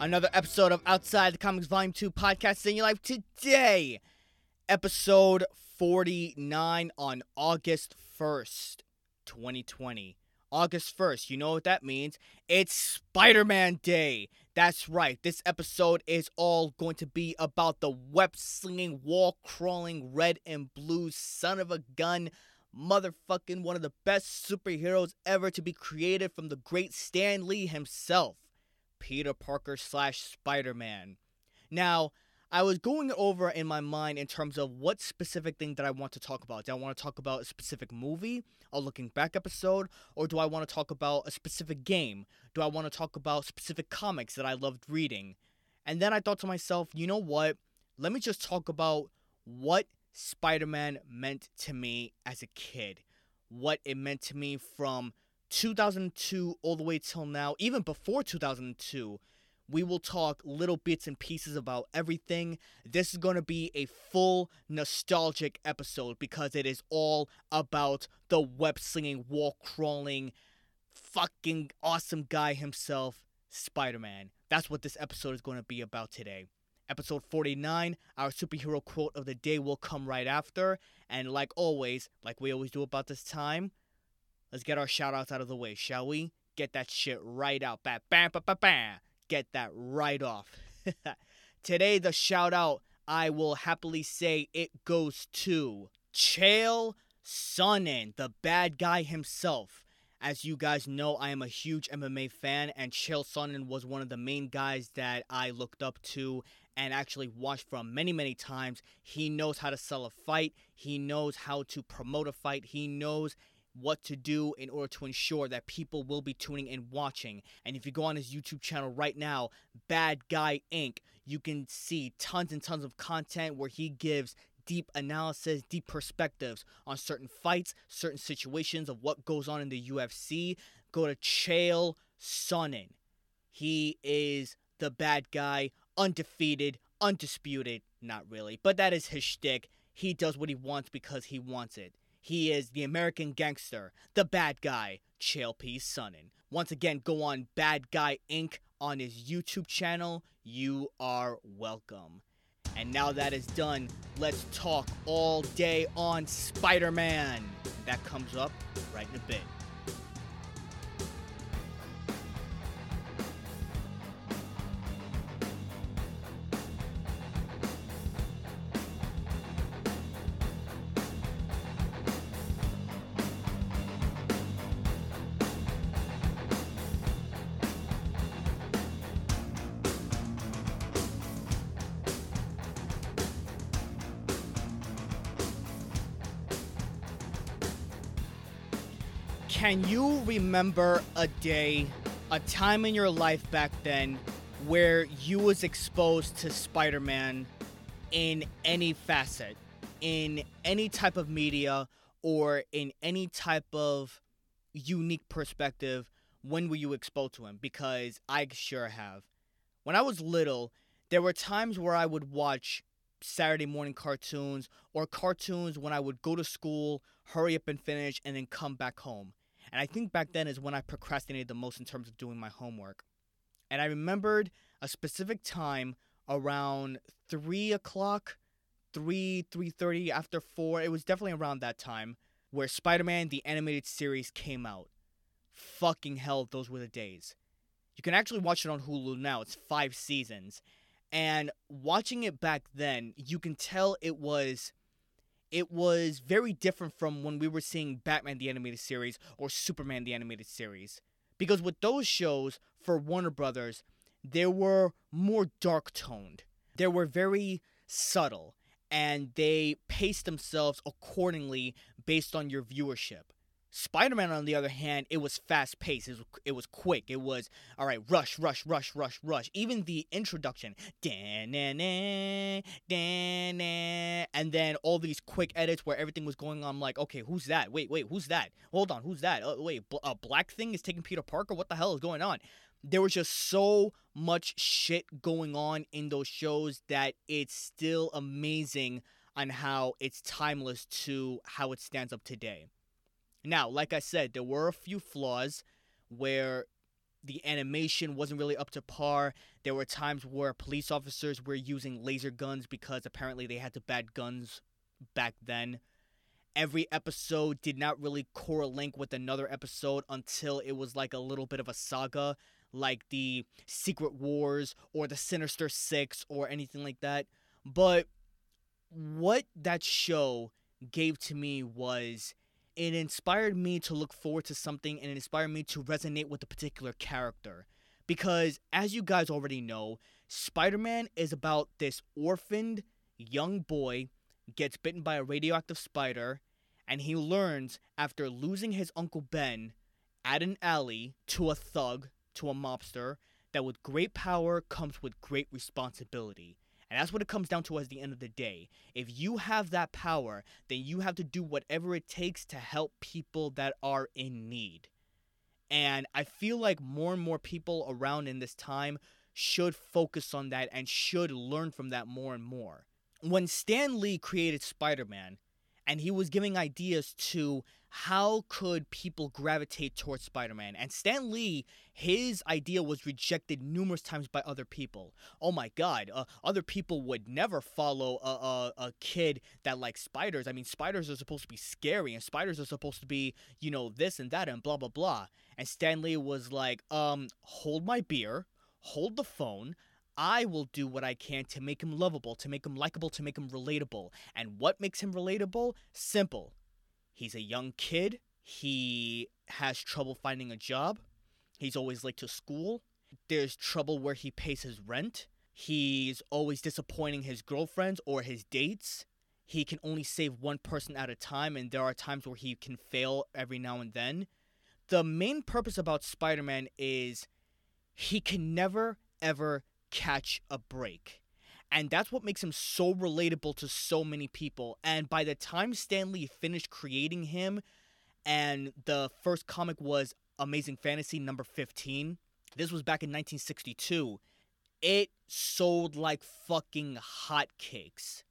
Another episode of Outside the Comics Volume 2 podcast in your life today. Episode 49 on August 1st, 2020. August 1st, you know what that means? It's Spider Man Day. That's right, this episode is all going to be about the web slinging, wall crawling, red and blue son of a gun motherfucking one of the best superheroes ever to be created from the great Stan Lee himself, Peter Parker slash Spider Man. Now, I was going over in my mind in terms of what specific thing that I want to talk about. Do I want to talk about a specific movie, a looking back episode, or do I want to talk about a specific game? Do I want to talk about specific comics that I loved reading? And then I thought to myself, you know what? Let me just talk about what Spider Man meant to me as a kid, what it meant to me from 2002 all the way till now, even before 2002. We will talk little bits and pieces about everything. This is going to be a full nostalgic episode because it is all about the web slinging, wall crawling, fucking awesome guy himself, Spider Man. That's what this episode is going to be about today. Episode 49, our superhero quote of the day will come right after. And like always, like we always do about this time, let's get our shout outs out of the way, shall we? Get that shit right out. Bam, bam, bam, bam, bam. Get that right off. Today, the shout out, I will happily say it goes to Chael Sonnen, the bad guy himself. As you guys know, I am a huge MMA fan, and Chael Sonnen was one of the main guys that I looked up to and actually watched from many, many times. He knows how to sell a fight, he knows how to promote a fight, he knows what to do in order to ensure that people will be tuning and watching. And if you go on his YouTube channel right now, Bad Guy Inc., you can see tons and tons of content where he gives deep analysis, deep perspectives on certain fights, certain situations of what goes on in the UFC. Go to Chael Sonnen. He is the bad guy, undefeated, undisputed. Not really, but that is his shtick. He does what he wants because he wants it. He is the American gangster, the bad guy, Chael P. Sonnen. Once again, go on Bad Guy Inc. on his YouTube channel. You are welcome. And now that is done, let's talk all day on Spider Man. That comes up right in a bit. Can you remember a day, a time in your life back then where you was exposed to Spider-Man in any facet, in any type of media or in any type of unique perspective? When were you exposed to him? Because I sure have. When I was little, there were times where I would watch Saturday morning cartoons or cartoons when I would go to school, hurry up and finish, and then come back home. And I think back then is when I procrastinated the most in terms of doing my homework. And I remembered a specific time around three o'clock, three, three thirty, after four. It was definitely around that time where Spider-Man the animated series came out. Fucking hell, those were the days. You can actually watch it on Hulu now. It's five seasons. And watching it back then, you can tell it was it was very different from when we were seeing Batman the animated series or Superman the animated series. Because with those shows for Warner Brothers, they were more dark toned. They were very subtle and they paced themselves accordingly based on your viewership. Spider-Man, on the other hand, it was fast-paced. It was, it was quick. It was all right, rush, rush, rush, rush, rush. Even the introduction, and then all these quick edits where everything was going on. I'm like, okay, who's that? Wait, wait, who's that? Hold on, who's that? Uh, wait, a black thing is taking Peter Parker. What the hell is going on? There was just so much shit going on in those shows that it's still amazing on how it's timeless to how it stands up today. Now, like I said, there were a few flaws where the animation wasn't really up to par. There were times where police officers were using laser guns because apparently they had to bad guns back then. Every episode did not really correlate with another episode until it was like a little bit of a saga, like the Secret Wars or the Sinister Six or anything like that. But what that show gave to me was it inspired me to look forward to something and it inspired me to resonate with a particular character. Because, as you guys already know, Spider Man is about this orphaned young boy gets bitten by a radioactive spider, and he learns after losing his Uncle Ben at an alley to a thug, to a mobster, that with great power comes with great responsibility. And that's what it comes down to at the end of the day. If you have that power, then you have to do whatever it takes to help people that are in need. And I feel like more and more people around in this time should focus on that and should learn from that more and more. When Stan Lee created Spider Man, and he was giving ideas to how could people gravitate towards Spider-Man. And Stan Lee, his idea was rejected numerous times by other people. Oh my God, uh, other people would never follow a, a, a kid that likes spiders. I mean, spiders are supposed to be scary, and spiders are supposed to be, you know, this and that, and blah blah blah. And Stan Lee was like, um, hold my beer, hold the phone. I will do what I can to make him lovable, to make him likable, to make him relatable. And what makes him relatable? Simple. He's a young kid. He has trouble finding a job. He's always late to school. There's trouble where he pays his rent. He's always disappointing his girlfriends or his dates. He can only save one person at a time, and there are times where he can fail every now and then. The main purpose about Spider Man is he can never, ever catch a break. And that's what makes him so relatable to so many people. And by the time Stan Lee finished creating him, and the first comic was Amazing Fantasy number 15, this was back in 1962, it sold like fucking hotcakes.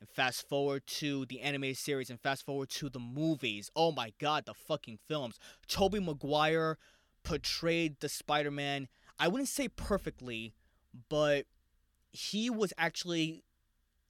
And fast forward to the animated series and fast forward to the movies. Oh my god, the fucking films. Tobey Maguire portrayed the Spider Man, I wouldn't say perfectly, but he was actually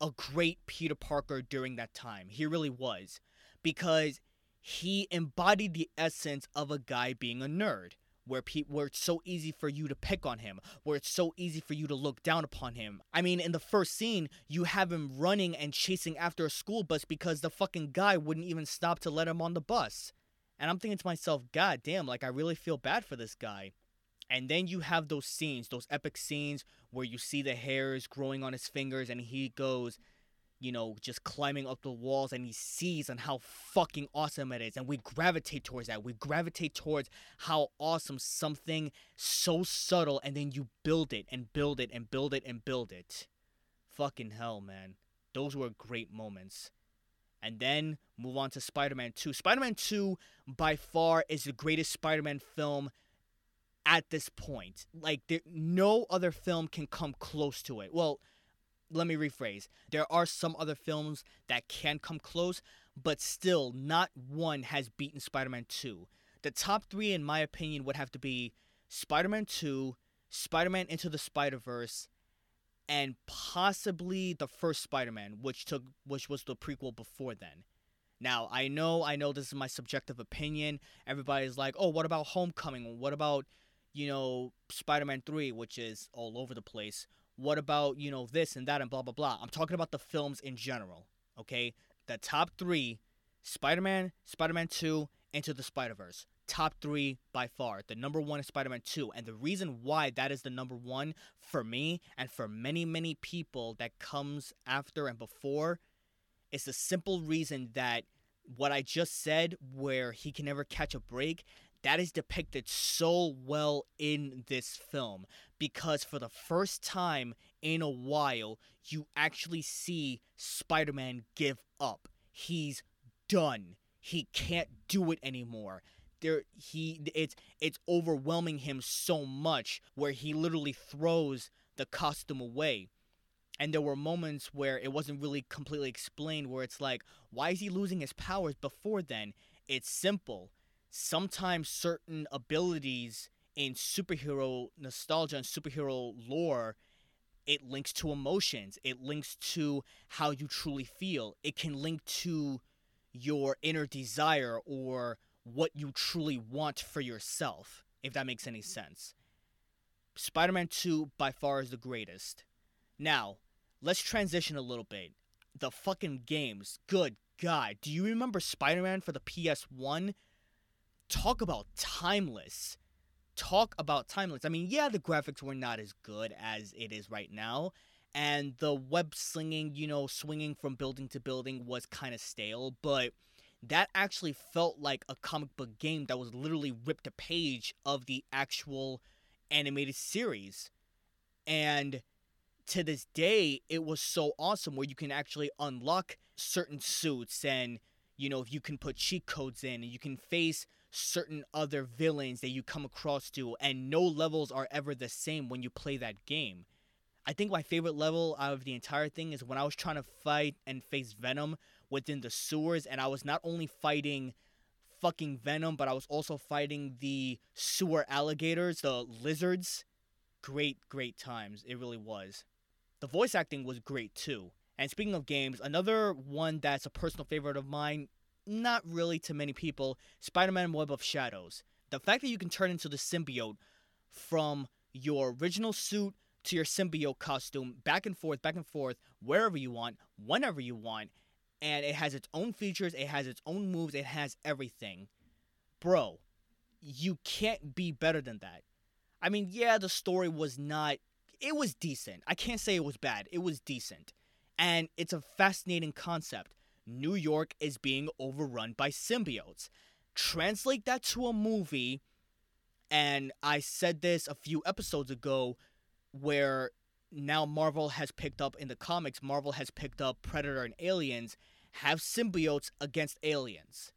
a great Peter Parker during that time. He really was. Because he embodied the essence of a guy being a nerd. Where, pe- where it's so easy for you to pick on him, where it's so easy for you to look down upon him. I mean, in the first scene, you have him running and chasing after a school bus because the fucking guy wouldn't even stop to let him on the bus. And I'm thinking to myself, God damn, like I really feel bad for this guy. And then you have those scenes, those epic scenes where you see the hairs growing on his fingers and he goes, you know, just climbing up the walls and he sees and how fucking awesome it is. And we gravitate towards that. We gravitate towards how awesome something so subtle and then you build it and build it and build it and build it. Fucking hell, man. Those were great moments. And then move on to Spider Man 2. Spider Man 2, by far, is the greatest Spider Man film at this point. Like there, no other film can come close to it. Well, let me rephrase. There are some other films that can come close, but still not one has beaten Spider-Man 2. The top 3 in my opinion would have to be Spider-Man 2, Spider-Man Into the Spider-Verse, and possibly the first Spider-Man, which took which was the prequel before then. Now, I know I know this is my subjective opinion. Everybody's like, "Oh, what about Homecoming? What about you know, Spider Man 3, which is all over the place. What about, you know, this and that and blah, blah, blah? I'm talking about the films in general, okay? The top three Spider Man, Spider Man 2, Into the Spider Verse. Top three by far. The number one is Spider Man 2. And the reason why that is the number one for me and for many, many people that comes after and before is the simple reason that what I just said, where he can never catch a break, that is depicted so well in this film because for the first time in a while, you actually see Spider Man give up. He's done. He can't do it anymore. There he it's it's overwhelming him so much where he literally throws the costume away. And there were moments where it wasn't really completely explained where it's like, why is he losing his powers before then? It's simple. Sometimes certain abilities in superhero nostalgia and superhero lore it links to emotions. It links to how you truly feel. It can link to your inner desire or what you truly want for yourself if that makes any sense. Spider-man 2 by far is the greatest. Now let's transition a little bit. The fucking games. Good god. Do you remember spider-man for the ps1 talk about timeless talk about timeless. I mean, yeah, the graphics were not as good as it is right now, and the web slinging, you know, swinging from building to building was kind of stale, but that actually felt like a comic book game that was literally ripped a page of the actual animated series. And to this day, it was so awesome where you can actually unlock certain suits and, you know, if you can put cheat codes in and you can face certain other villains that you come across to, and no levels are ever the same when you play that game. I think my favorite level out of the entire thing is when I was trying to fight and face Venom within the sewers, and I was not only fighting fucking Venom, but I was also fighting the sewer alligators, the lizards. Great, great times. It really was. The voice acting was great too. And speaking of games, another one that's a personal favorite of mine not really to many people, Spider Man Web of Shadows. The fact that you can turn into the symbiote from your original suit to your symbiote costume, back and forth, back and forth, wherever you want, whenever you want, and it has its own features, it has its own moves, it has everything. Bro, you can't be better than that. I mean, yeah, the story was not. It was decent. I can't say it was bad. It was decent. And it's a fascinating concept. New York is being overrun by symbiotes. Translate that to a movie, and I said this a few episodes ago, where now Marvel has picked up in the comics, Marvel has picked up Predator and Aliens, have symbiotes against aliens.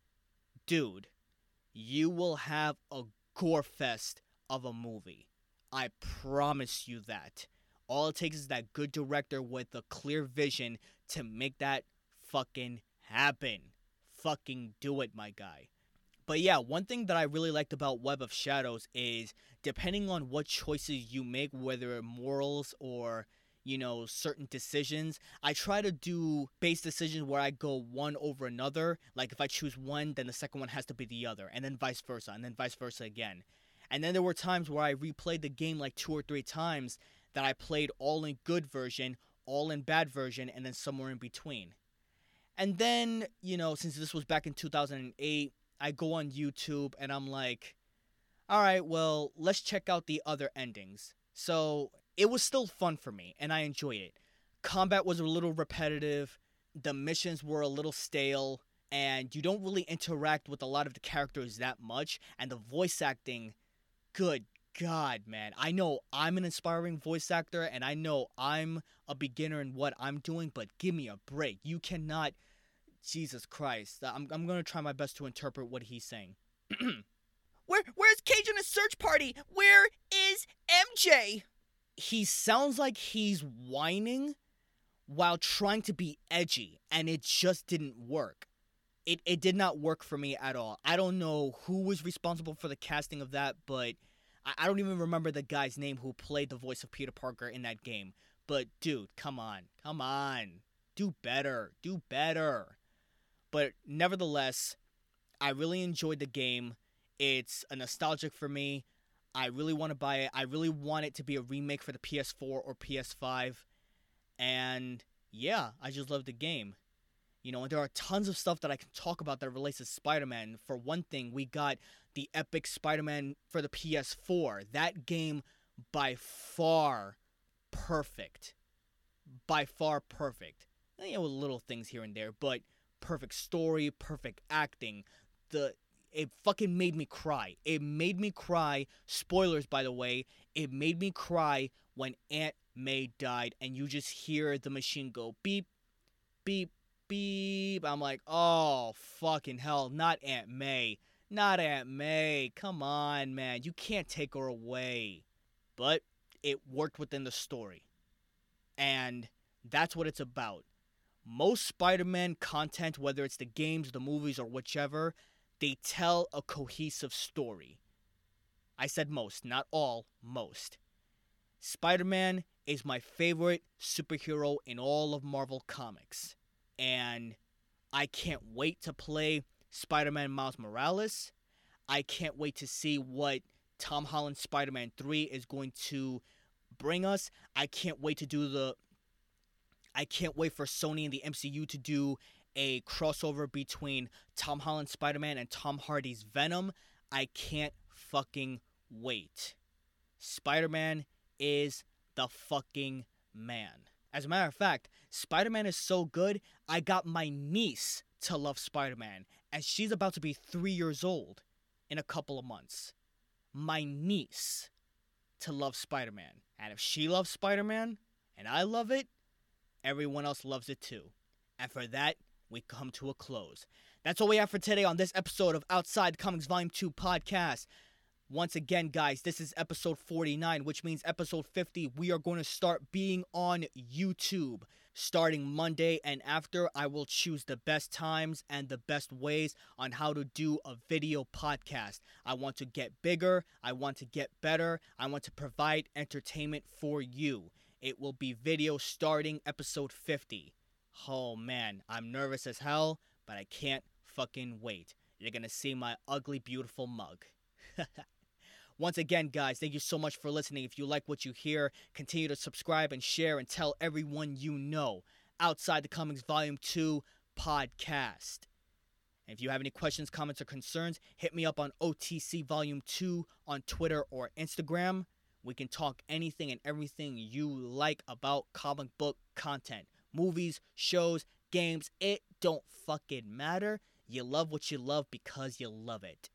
Dude, you will have a gore fest of a movie. I promise you that. All it takes is that good director with a clear vision to make that fucking happen. Fucking do it, my guy. But yeah, one thing that I really liked about Web of Shadows is depending on what choices you make, whether morals or you know certain decisions i try to do base decisions where i go one over another like if i choose one then the second one has to be the other and then vice versa and then vice versa again and then there were times where i replayed the game like two or three times that i played all in good version all in bad version and then somewhere in between and then, you know, since this was back in 2008, I go on YouTube and I'm like, all right, well, let's check out the other endings. So it was still fun for me and I enjoyed it. Combat was a little repetitive, the missions were a little stale, and you don't really interact with a lot of the characters that much. And the voice acting, good God, man. I know I'm an inspiring voice actor and I know I'm a beginner in what I'm doing, but give me a break. You cannot. Jesus Christ. I'm, I'm going to try my best to interpret what he's saying. Where Where's Cage and his search party? Where is MJ? He sounds like he's whining while trying to be edgy, and it just didn't work. It, it did not work for me at all. I don't know who was responsible for the casting of that, but I, I don't even remember the guy's name who played the voice of Peter Parker in that game. But dude, come on. Come on. Do better. Do better. But nevertheless, I really enjoyed the game. It's a nostalgic for me. I really want to buy it. I really want it to be a remake for the PS4 or PS5. And yeah, I just love the game. You know, and there are tons of stuff that I can talk about that relates to Spider Man. For one thing, we got the epic Spider Man for the PS4. That game, by far, perfect. By far perfect. You know, little things here and there, but perfect story, perfect acting. The it fucking made me cry. It made me cry. Spoilers, by the way. It made me cry when Aunt May died, and you just hear the machine go beep, beep, beep. I'm like, oh fucking hell! Not Aunt May. Not Aunt May. Come on, man. You can't take her away. But it worked within the story. And that's what it's about. Most Spider Man content, whether it's the games, the movies, or whichever, they tell a cohesive story. I said most, not all, most. Spider Man is my favorite superhero in all of Marvel Comics. And I can't wait to play Spider Man Miles Morales. I can't wait to see what Tom Holland Spider Man 3 is going to bring us. I can't wait to do the. I can't wait for Sony and the MCU to do a crossover between Tom Holland Spider Man and Tom Hardy's Venom. I can't fucking wait. Spider Man is the fucking man. As a matter of fact, Spider Man is so good, I got my niece to love Spider Man, and she's about to be three years old in a couple of months. My niece to love Spider Man. And if she loves Spider Man and I love it, everyone else loves it too. And for that, we come to a close. That's all we have for today on this episode of Outside Comics Volume 2 podcast. Once again, guys, this is episode 49, which means episode 50, we are going to start being on YouTube. Starting Monday and after, I will choose the best times and the best ways on how to do a video podcast. I want to get bigger, I want to get better, I want to provide entertainment for you. It will be video starting episode 50. Oh man, I'm nervous as hell, but I can't fucking wait. You're gonna see my ugly, beautiful mug. Once again, guys, thank you so much for listening. If you like what you hear, continue to subscribe and share and tell everyone you know. Outside the Comics Volume 2 podcast. And if you have any questions, comments, or concerns, hit me up on OTC Volume 2 on Twitter or Instagram. We can talk anything and everything you like about comic book content movies, shows, games. It don't fucking matter. You love what you love because you love it.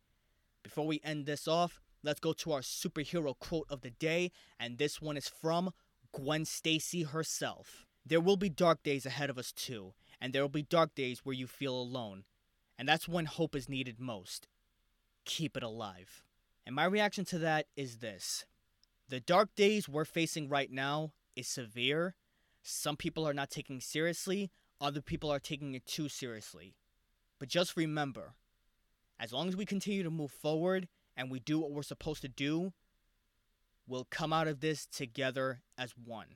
Before we end this off, let's go to our superhero quote of the day, and this one is from Gwen Stacy herself. There will be dark days ahead of us too, and there will be dark days where you feel alone. And that's when hope is needed most. Keep it alive. And my reaction to that is this The dark days we're facing right now is severe. Some people are not taking seriously, other people are taking it too seriously. But just remember, as long as we continue to move forward and we do what we're supposed to do, we'll come out of this together as one.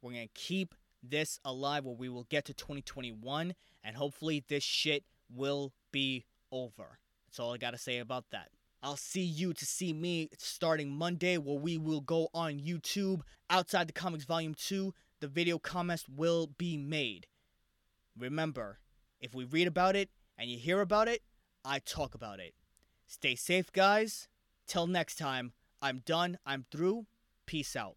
We're going to keep this alive where we will get to 2021 and hopefully this shit will be over. That's all I got to say about that. I'll see you to see me starting Monday where we will go on YouTube outside the comics volume 2 the video comments will be made. Remember, if we read about it and you hear about it, I talk about it. Stay safe, guys. Till next time, I'm done. I'm through. Peace out.